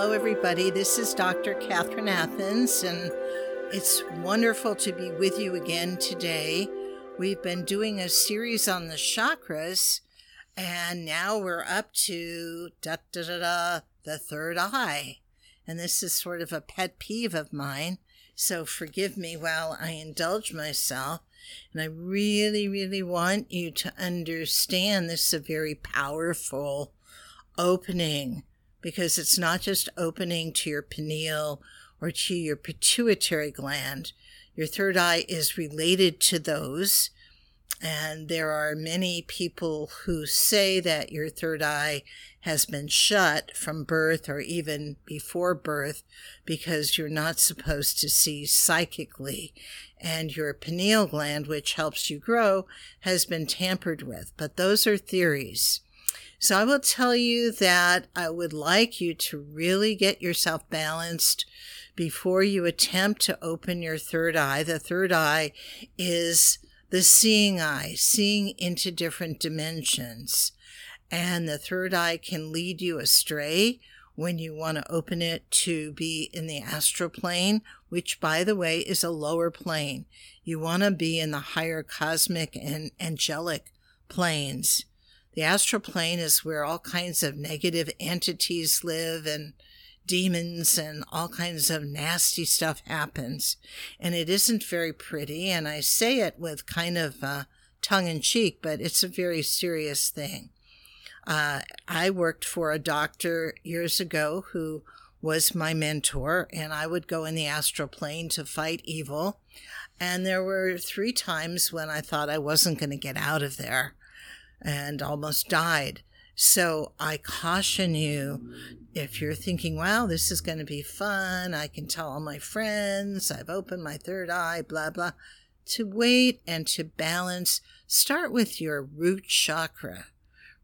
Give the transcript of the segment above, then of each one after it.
Hello, everybody. This is Dr. Catherine Athens, and it's wonderful to be with you again today. We've been doing a series on the chakras, and now we're up to da, da, da, da, the third eye. And this is sort of a pet peeve of mine, so forgive me while I indulge myself. And I really, really want you to understand this is a very powerful opening because it's not just opening to your pineal or to your pituitary gland. Your third eye is related to those. And there are many people who say that your third eye has been shut from birth or even before birth because you're not supposed to see psychically. And your pineal gland, which helps you grow, has been tampered with. But those are theories. So I will tell you that I would like you to really get yourself balanced before you attempt to open your third eye. The third eye is the seeing eye, seeing into different dimensions. And the third eye can lead you astray when you want to open it to be in the astral plane, which, by the way, is a lower plane. You want to be in the higher cosmic and angelic planes. The astral plane is where all kinds of negative entities live and demons and all kinds of nasty stuff happens. And it isn't very pretty. And I say it with kind of uh, tongue in cheek, but it's a very serious thing. Uh, I worked for a doctor years ago who was my mentor, and I would go in the astral plane to fight evil. And there were three times when I thought I wasn't going to get out of there and almost died. So I caution you if you're thinking, wow, this is going to be fun, I can tell all my friends, I've opened my third eye, blah, blah, to wait and to balance. Start with your root chakra.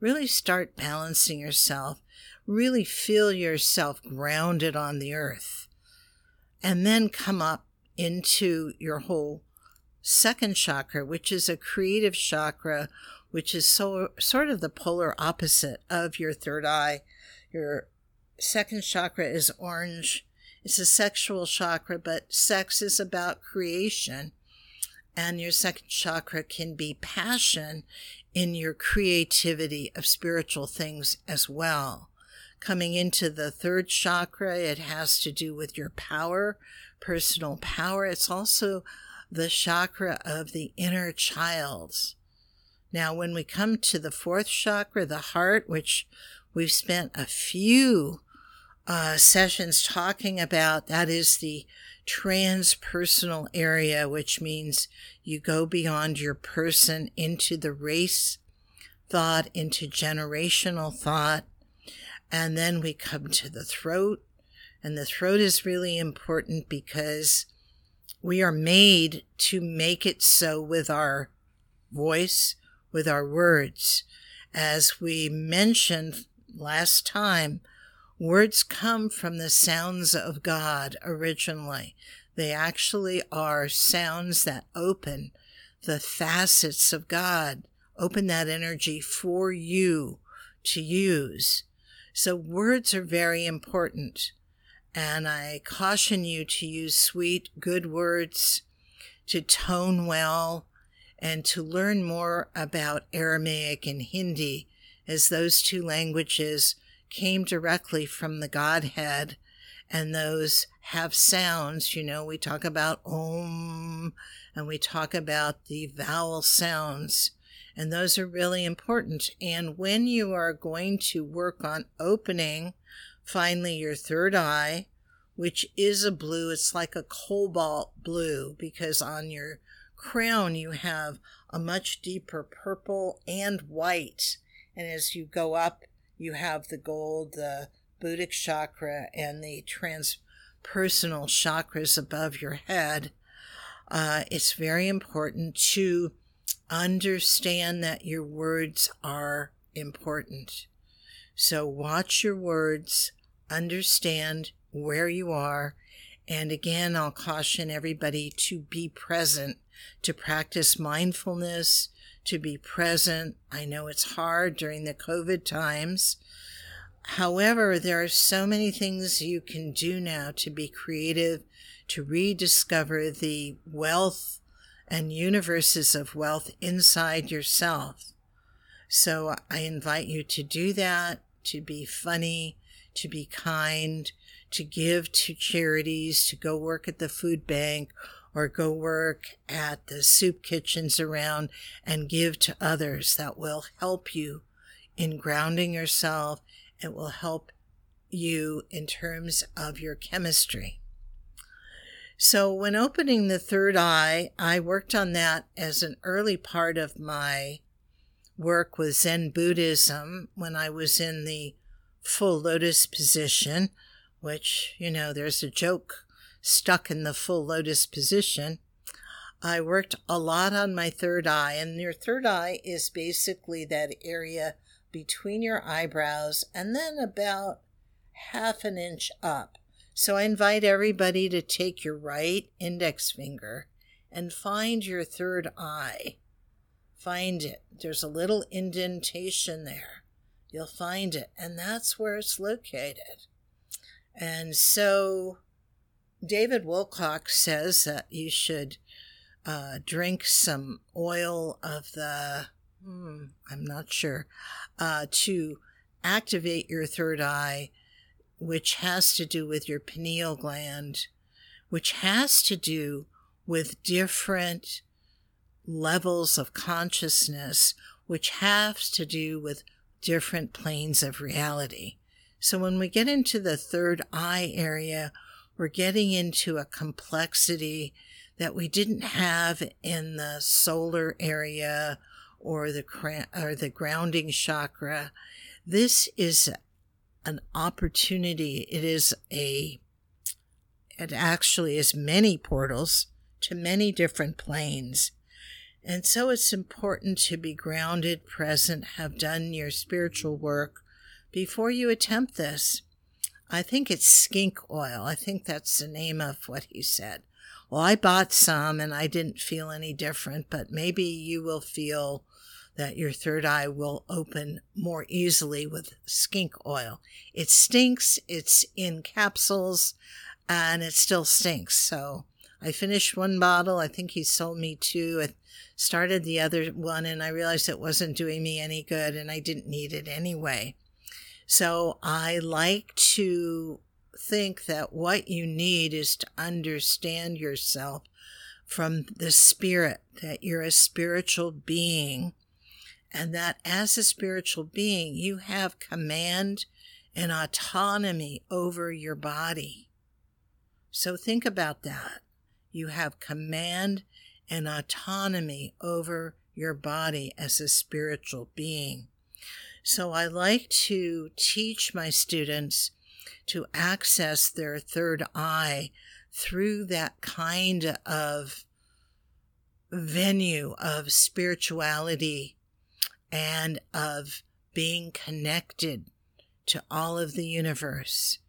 Really start balancing yourself. Really feel yourself grounded on the earth. And then come up into your whole second chakra, which is a creative chakra which is so sort of the polar opposite of your third eye. Your second chakra is orange. It's a sexual chakra, but sex is about creation. And your second chakra can be passion in your creativity of spiritual things as well. Coming into the third chakra, it has to do with your power, personal power. It's also the chakra of the inner child. Now, when we come to the fourth chakra, the heart, which we've spent a few uh, sessions talking about, that is the transpersonal area, which means you go beyond your person into the race thought, into generational thought. And then we come to the throat. And the throat is really important because we are made to make it so with our voice, with our words. As we mentioned last time, words come from the sounds of God originally. They actually are sounds that open the facets of God, open that energy for you to use. So, words are very important. And I caution you to use sweet, good words, to tone well, and to learn more about Aramaic and Hindi, as those two languages came directly from the Godhead, and those have sounds. You know, we talk about Om and we talk about the vowel sounds, and those are really important. And when you are going to work on opening finally your third eye, which is a blue, it's like a cobalt blue because on your crown, you have a much deeper purple and white. And as you go up, you have the gold, the Buddhic chakra, and the transpersonal chakras above your head. Uh, it's very important to understand that your words are important. So watch your words, understand where you are, and again, I'll caution everybody to be present to practice mindfulness, to be present. I know it's hard during the COVID times. However, there are so many things you can do now to be creative, to rediscover the wealth and universes of wealth inside yourself. So I invite you to do that, to be funny, to be kind, to give to charities, to go work at the food bank or go work at the soup kitchens around and give to others. That will help you in grounding yourself. It will help you in terms of your chemistry. So, when opening the third eye, I worked on that as an early part of my work with Zen Buddhism when I was in the full lotus position, which, you know, there's a joke stuck in the full lotus position. I worked a lot on my third eye, and your third eye is basically that area between your eyebrows and then about half an inch up. So I invite everybody to take your right index finger and find your third eye. Find it. There's a little indentation there. You'll find it, and that's where it's located. And so David Wilcock says that you should uh, drink some oil of the, hmm, I'm not sure, uh, to activate your third eye which has to do with your pineal gland, which has to do with different levels of consciousness, which has to do with different planes of reality. So when we get into the third eye area, we're getting into a complexity that we didn't have in the solar area or the or the grounding chakra. This is an opportunity. It is a, it actually is many portals to many different planes. And so it's important to be grounded, present, have done your spiritual work before you attempt this. I think it's skink oil. I think that's the name of what he said. Well, I bought some and I didn't feel any different, but maybe you will feel that your third eye will open more easily with skink oil. It stinks, it's in capsules, and it still stinks. So I finished one bottle. I think he sold me two. I started the other one and I realized it wasn't doing me any good and I didn't need it anyway. So I like to think that what you need is to understand yourself from the spirit, that you're a spiritual being and that as a spiritual being, you have command and autonomy over your body. So think about that. You have command and autonomy over your body as a spiritual being. So I like to teach my students to access their third eye through that kind of venue of spirituality and of being connected to all of the universe.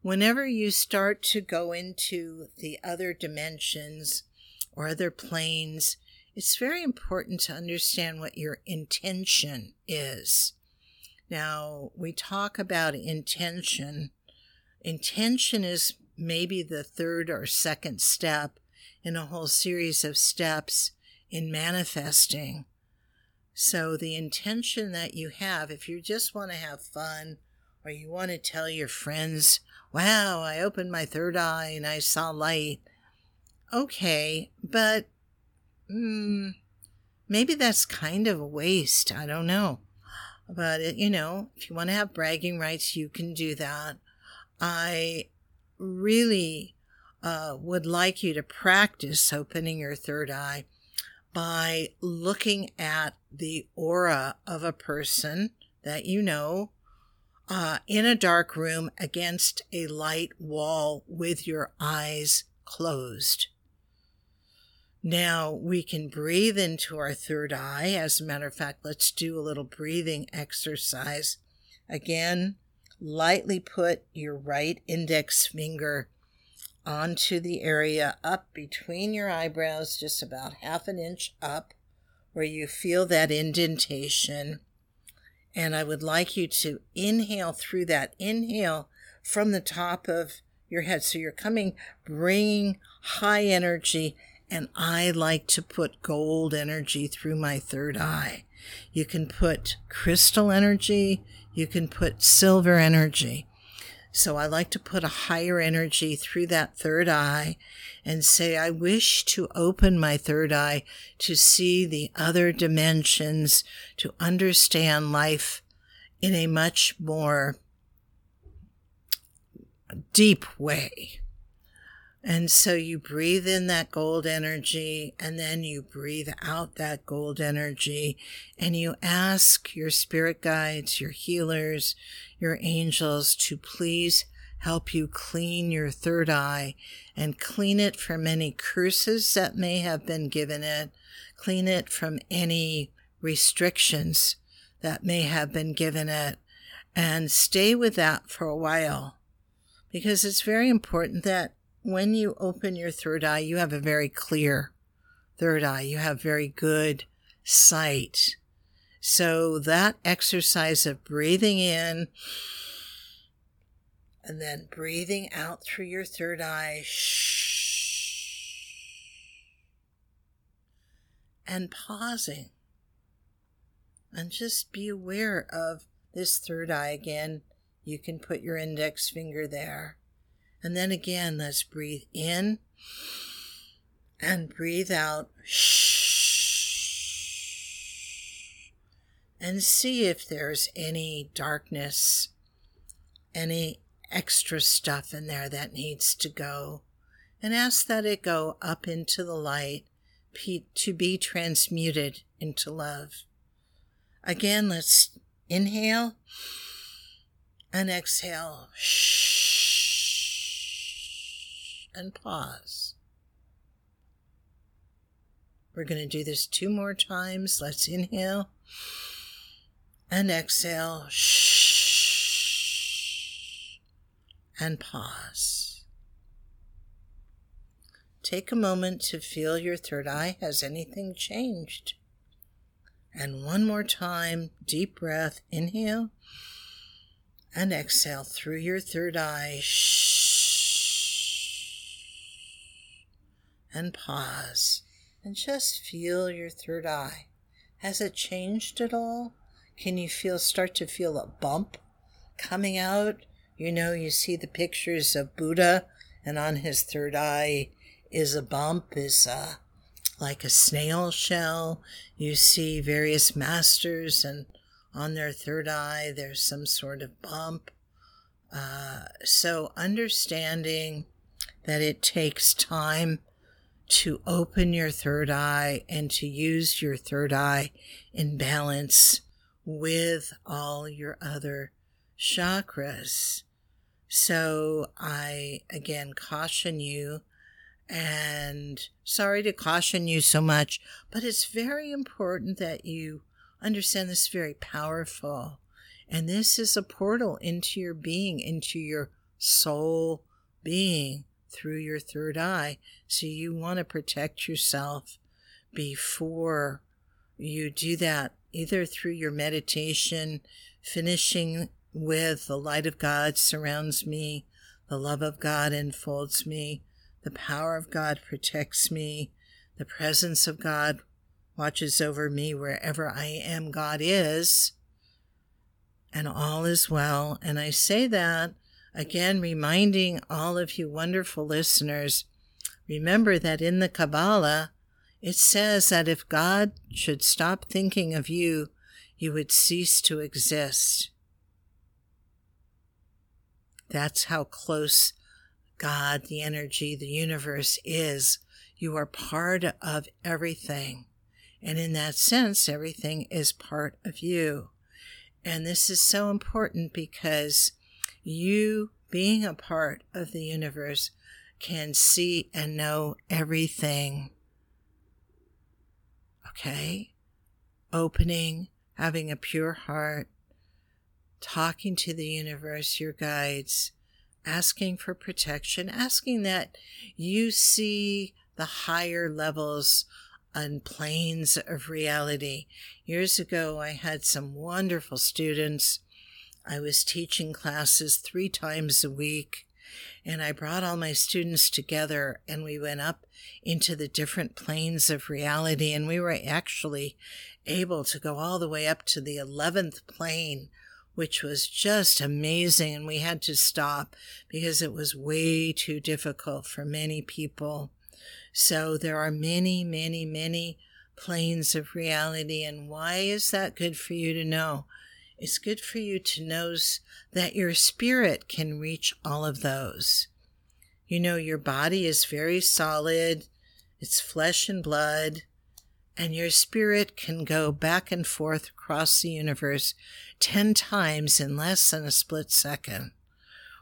Whenever you start to go into the other dimensions or other planes, it's very important to understand what your intention is. Now, we talk about intention. Intention is maybe the third or second step in a whole series of steps in manifesting. So, the intention that you have, if you just want to have fun or you want to tell your friends, wow, I opened my third eye and I saw light, okay, but mm, maybe that's kind of a waste. I don't know. But, it, you know, if you want to have bragging rights, you can do that. I really uh, would like you to practice opening your third eye by looking at the aura of a person that you know uh, in a dark room against a light wall with your eyes closed. Now we can breathe into our third eye. As a matter of fact, let's do a little breathing exercise. Again, lightly put your right index finger onto the area up between your eyebrows, just about half an inch up, where you feel that indentation. And I would like you to inhale through that. Inhale from the top of your head. So you're coming, bringing high energy. And I like to put gold energy through my third eye. You can put crystal energy. You can put silver energy. So I like to put a higher energy through that third eye and say, I wish to open my third eye to see the other dimensions, to understand life in a much more deep way. And so you breathe in that gold energy and then you breathe out that gold energy and you ask your spirit guides, your healers, your angels to please help you clean your third eye and clean it from any curses that may have been given it, clean it from any restrictions that may have been given it, and stay with that for a while. Because it's very important that when you open your third eye, you have a very clear third eye. You have very good sight. So that exercise of breathing in and then breathing out through your third eye, and pausing. And just be aware of this third eye again. You can put your index finger there and then again, let's breathe in and breathe out. And see if there's any darkness, any extra stuff in there that needs to go. And ask that it go up into the light to be transmuted into love. Again, let's inhale and exhale. Shh and pause. We're going to do this two more times. Let's inhale and exhale. Shh. And pause. Take a moment to feel your third eye. Has anything changed? And one more time, deep breath. Inhale and exhale through your third eye. Shh. And pause and just feel your third eye. Has it changed at all? Can you feel start to feel a bump coming out? You know, you see the pictures of Buddha and on his third eye is a bump, is a, like a snail shell. You see various masters and on their third eye there's some sort of bump. Uh, so understanding that it takes time to open your third eye and to use your third eye in balance with all your other chakras. So I again caution you and sorry to caution you so much, but it's very important that you understand this very powerful. And this is a portal into your being, into your soul being through your third eye. So you want to protect yourself before you do that, either through your meditation, finishing with the light of God surrounds me, the love of God enfolds me, the power of God protects me, the presence of God watches over me wherever I am, God is, and all is well. And I say that Again, reminding all of you wonderful listeners, remember that in the Kabbalah, it says that if God should stop thinking of you, you would cease to exist. That's how close God, the energy, the universe is. You are part of everything. And in that sense, everything is part of you. And this is so important because you, being a part of the universe, can see and know everything. Okay? Opening, having a pure heart, talking to the universe, your guides, asking for protection, asking that you see the higher levels and planes of reality. Years ago, I had some wonderful students. I was teaching classes three times a week, and I brought all my students together and we went up into the different planes of reality. And we were actually able to go all the way up to the 11th plane, which was just amazing. And we had to stop because it was way too difficult for many people. So there are many, many, many planes of reality. And why is that good for you to know? It's good for you to know that your spirit can reach all of those. You know, your body is very solid, it's flesh and blood, and your spirit can go back and forth across the universe 10 times in less than a split second.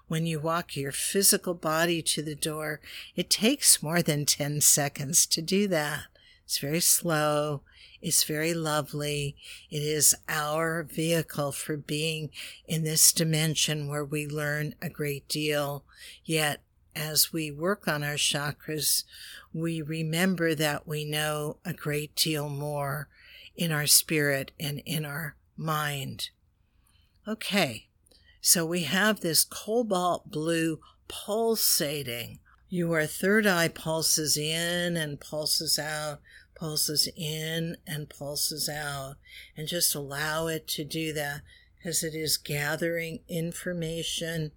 When you walk your physical body to the door, it takes more than 10 seconds to do that. It's very slow. It's very lovely. It is our vehicle for being in this dimension where we learn a great deal. Yet, as we work on our chakras, we remember that we know a great deal more in our spirit and in our mind. Okay, so we have this cobalt blue pulsating. Your third eye pulses in and pulses out, pulses in and pulses out, and just allow it to do that because it is gathering information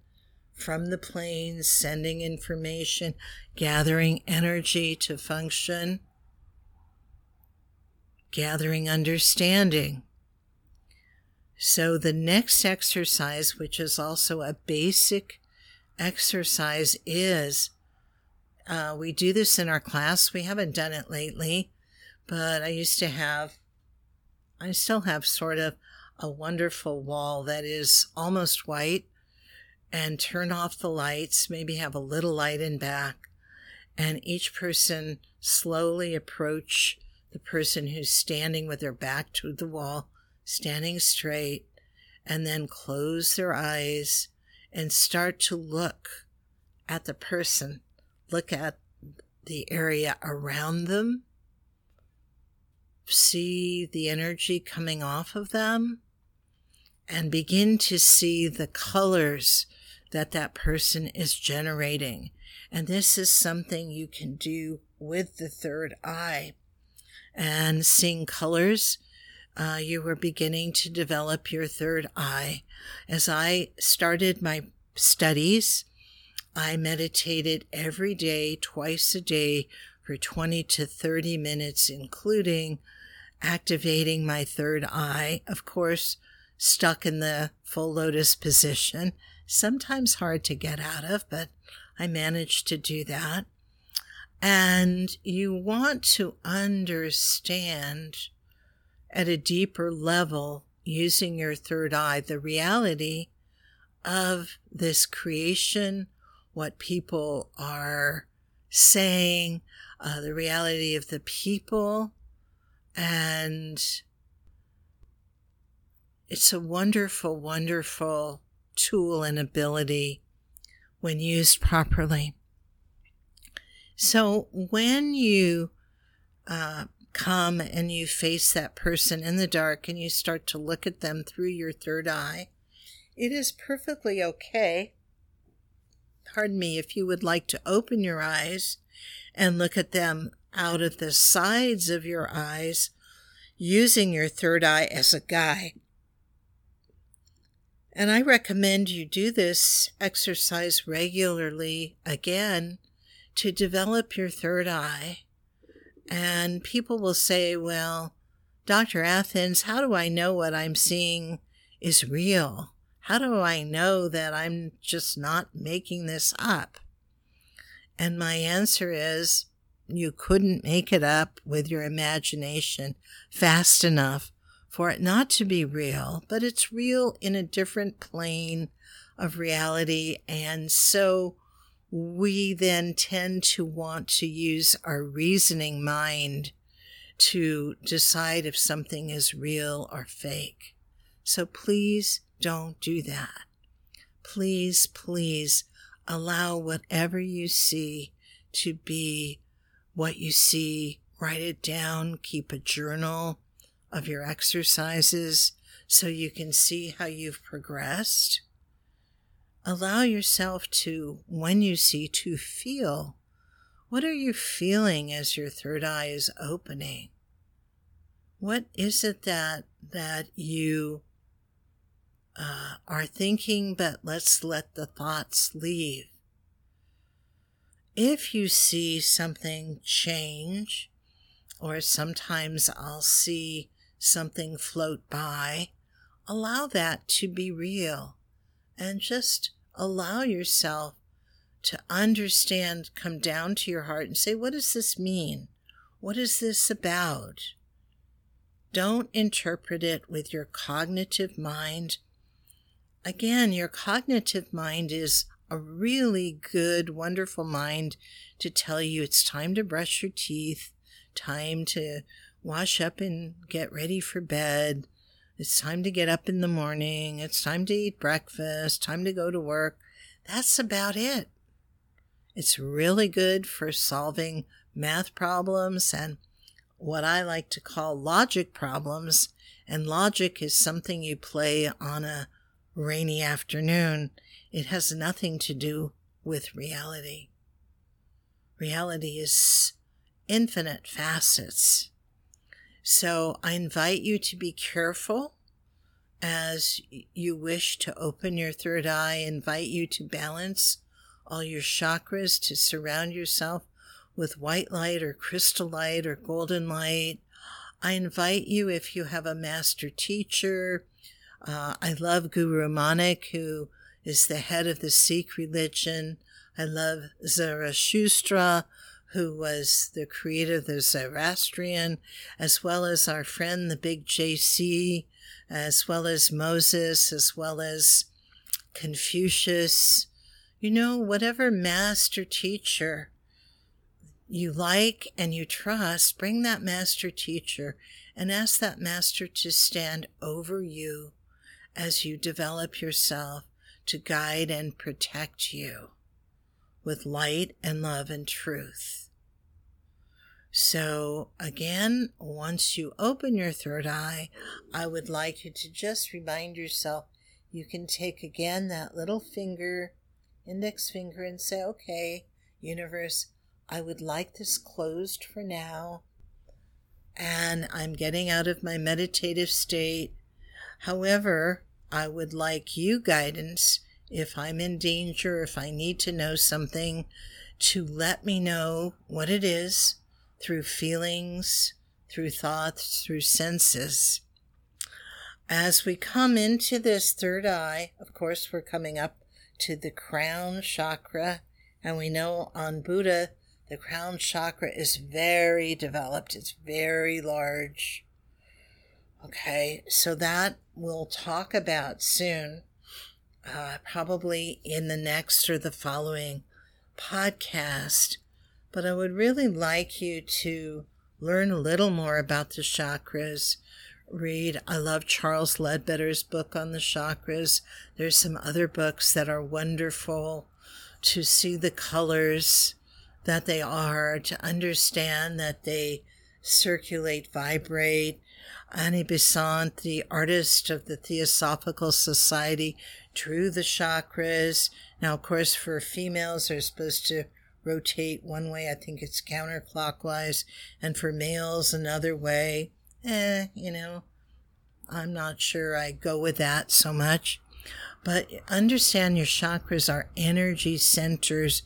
from the planes, sending information, gathering energy to function, gathering understanding. So, the next exercise, which is also a basic exercise, is uh, we do this in our class. We haven't done it lately, but I used to have, I still have sort of a wonderful wall that is almost white and turn off the lights, maybe have a little light in back, and each person slowly approach the person who's standing with their back to the wall standing straight, and then close their eyes and start to look at the person, look at the area around them, see the energy coming off of them, and begin to see the colors that that person is generating. And this is something you can do with the third eye. And seeing colors uh, you were beginning to develop your third eye. As I started my studies, I meditated every day, twice a day, for 20 to 30 minutes, including activating my third eye. Of course, stuck in the full lotus position, sometimes hard to get out of, but I managed to do that. And you want to understand at a deeper level using your third eye the reality of this creation, what people are saying, uh, the reality of the people, and it's a wonderful, wonderful tool and ability when used properly. So when you uh, come and you face that person in the dark and you start to look at them through your third eye, it is perfectly okay. Pardon me, if you would like to open your eyes and look at them out of the sides of your eyes using your third eye as a guide. And I recommend you do this exercise regularly again to develop your third eye and people will say, well, Dr. Athens, how do I know what I'm seeing is real? How do I know that I'm just not making this up? And my answer is you couldn't make it up with your imagination fast enough for it not to be real, but it's real in a different plane of reality. And so we then tend to want to use our reasoning mind to decide if something is real or fake. So please don't do that. Please, please allow whatever you see to be what you see write it down, keep a journal of your exercises so you can see how you've progressed. Allow yourself to, when you see, to feel. What are you feeling as your third eye is opening? What is it that that you uh, are thinking, but let's let the thoughts leave? If you see something change, or sometimes I'll see something float by, allow that to be real and just allow yourself to understand, come down to your heart and say, What does this mean? What is this about? Don't interpret it with your cognitive mind. Again, your cognitive mind is a really good, wonderful mind to tell you it's time to brush your teeth, time to wash up and get ready for bed. It's time to get up in the morning. It's time to eat breakfast, time to go to work. That's about it. It's really good for solving math problems and what I like to call logic problems. And logic is something you play on a rainy afternoon. It has nothing to do with reality. Reality is infinite facets. So I invite you to be careful as you wish to open your third eye, invite you to balance all your chakras, to surround yourself with white light or crystal light or golden light. I invite you, if you have a master teacher, uh, I love Guru Nanak, who is the head of the Sikh religion. I love Zarathustra, who was the creator of the Zoroastrian, as well as our friend, the big JC, as well as Moses, as well as Confucius. You know, whatever master teacher you like and you trust, bring that master teacher and ask that master to stand over you as you develop yourself to guide and protect you with light and love and truth. So, again, once you open your third eye, I would like you to just remind yourself you can take again that little finger, index finger, and say, okay, universe, I would like this closed for now. And I'm getting out of my meditative state. However, I would like you guidance if I'm in danger, if I need to know something, to let me know what it is through feelings, through thoughts, through senses. As we come into this third eye, of course, we're coming up to the crown chakra, and we know on Buddha the crown chakra is very developed, it's very large. Okay, so that we'll talk about soon, uh, probably in the next or the following podcast. But I would really like you to learn a little more about the chakras. Read, I love Charles Leadbeater's book on the chakras. There's some other books that are wonderful to see the colors that they are, to understand that they circulate, vibrate. Annie Besant, the artist of the Theosophical Society, drew the chakras. Now, of course, for females, they're supposed to rotate one way. I think it's counterclockwise. And for males, another way. Eh, you know, I'm not sure I go with that so much. But understand your chakras are energy centers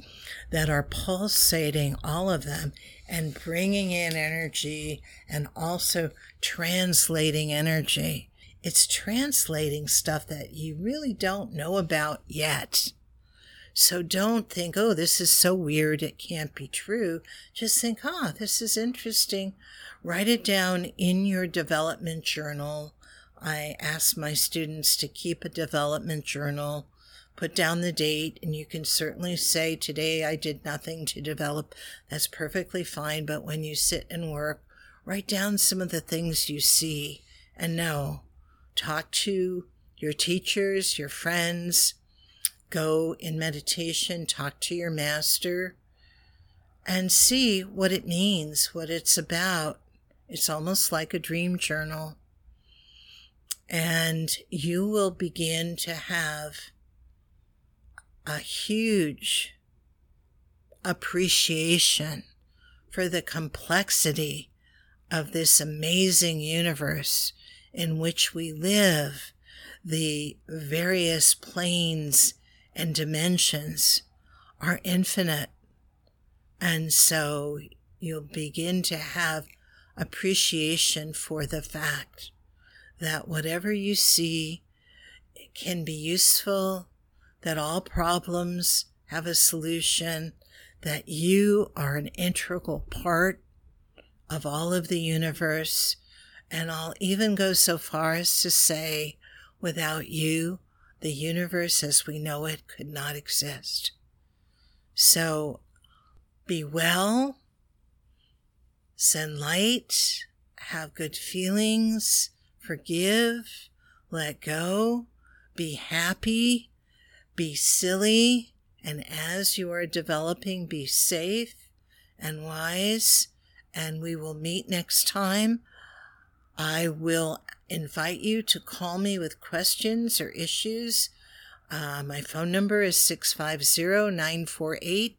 that are pulsating, all of them, and bringing in energy and also translating energy. It's translating stuff that you really don't know about yet. So don't think, oh, this is so weird, it can't be true. Just think, ah, oh, this is interesting. Write it down in your development journal I ask my students to keep a development journal, put down the date, and you can certainly say, Today I did nothing to develop. That's perfectly fine. But when you sit and work, write down some of the things you see and know. Talk to your teachers, your friends, go in meditation, talk to your master. and see what it means, what it's about. It's almost like a dream journal. And you will begin to have a huge appreciation for the complexity of this amazing universe in which we live, the various planes and dimensions are infinite. And so you'll begin to have appreciation for the fact that whatever you see can be useful, that all problems have a solution, that you are an integral part of all of the universe. And I'll even go so far as to say, without you, the universe as we know it could not exist. So be well, send light, have good feelings, forgive, let go, be happy, be silly, and as you are developing, be safe and wise. And we will meet next time. I will invite you to call me with questions or issues. Uh, my phone number is 650 948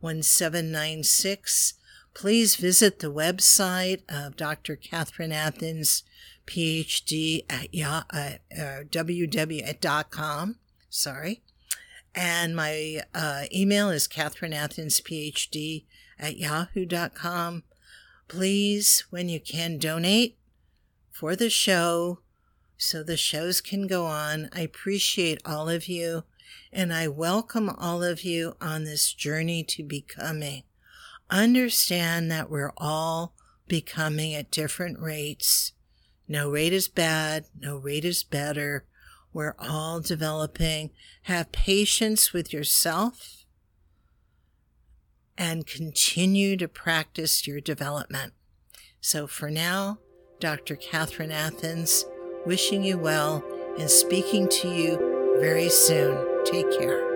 1796. Please visit the website of Dr. Catherine Athens, PhD at, uh, uh, www.com. Sorry. And my uh, email is catherineathensphd at yahoo.com. Please, when you can, donate for the show so the shows can go on. I appreciate all of you and I welcome all of you on this journey to becoming. Understand that we're all becoming at different rates. No rate is bad, no rate is better. We're all developing. Have patience with yourself and continue to practice your development. So for now, Dr. Catherine Athens, wishing you well and speaking to you very soon. Take care.